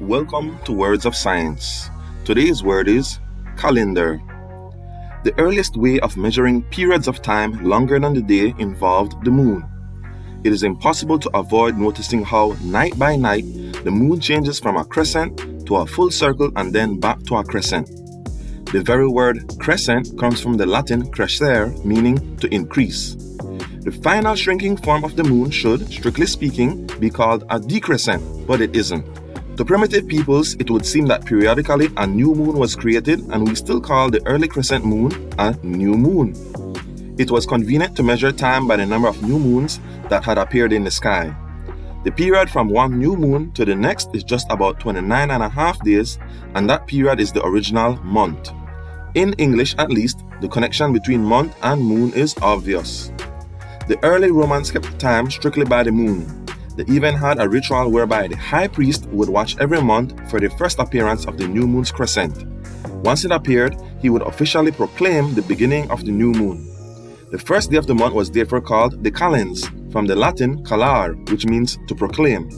Welcome to Words of Science. Today's word is calendar. The earliest way of measuring periods of time longer than the day involved the moon. It is impossible to avoid noticing how, night by night, the moon changes from a crescent to a full circle and then back to a crescent. The very word crescent comes from the Latin crescere, meaning to increase. The final shrinking form of the moon should, strictly speaking, be called a decrescent, but it isn't. To primitive peoples, it would seem that periodically a new moon was created, and we still call the early crescent moon a new moon. It was convenient to measure time by the number of new moons that had appeared in the sky. The period from one new moon to the next is just about 29 and a half days, and that period is the original month. In English, at least, the connection between month and moon is obvious. The early Romans kept time strictly by the moon, they even had a ritual whereby the high priest would watch every month for the first appearance of the new moon's crescent. Once it appeared, he would officially proclaim the beginning of the new moon. The first day of the month was therefore called the calends, from the Latin calar, which means to proclaim.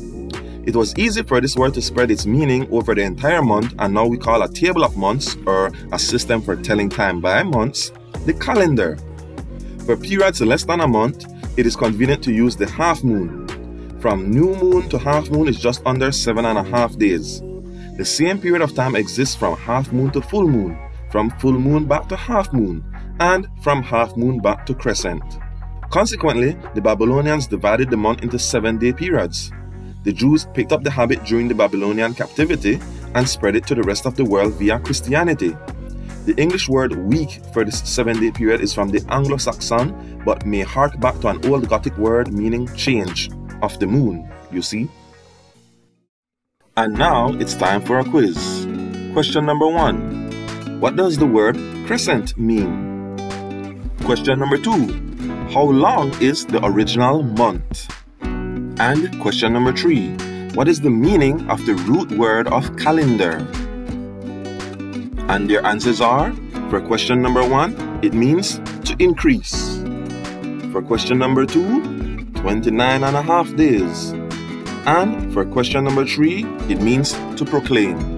It was easy for this word to spread its meaning over the entire month, and now we call a table of months, or a system for telling time by months, the calendar. For periods less than a month, it is convenient to use the half moon, from new moon to half moon is just under seven and a half days. The same period of time exists from half moon to full moon, from full moon back to half moon, and from half moon back to crescent. Consequently, the Babylonians divided the month into seven day periods. The Jews picked up the habit during the Babylonian captivity and spread it to the rest of the world via Christianity. The English word week for this seven day period is from the Anglo Saxon but may hark back to an old Gothic word meaning change of the moon, you see? And now it's time for a quiz. Question number one What does the word crescent mean? Question number two How long is the original month? And question number three What is the meaning of the root word of calendar? And their answers are for question number one, it means to increase. For question number two, 29 and a half days. And for question number three, it means to proclaim.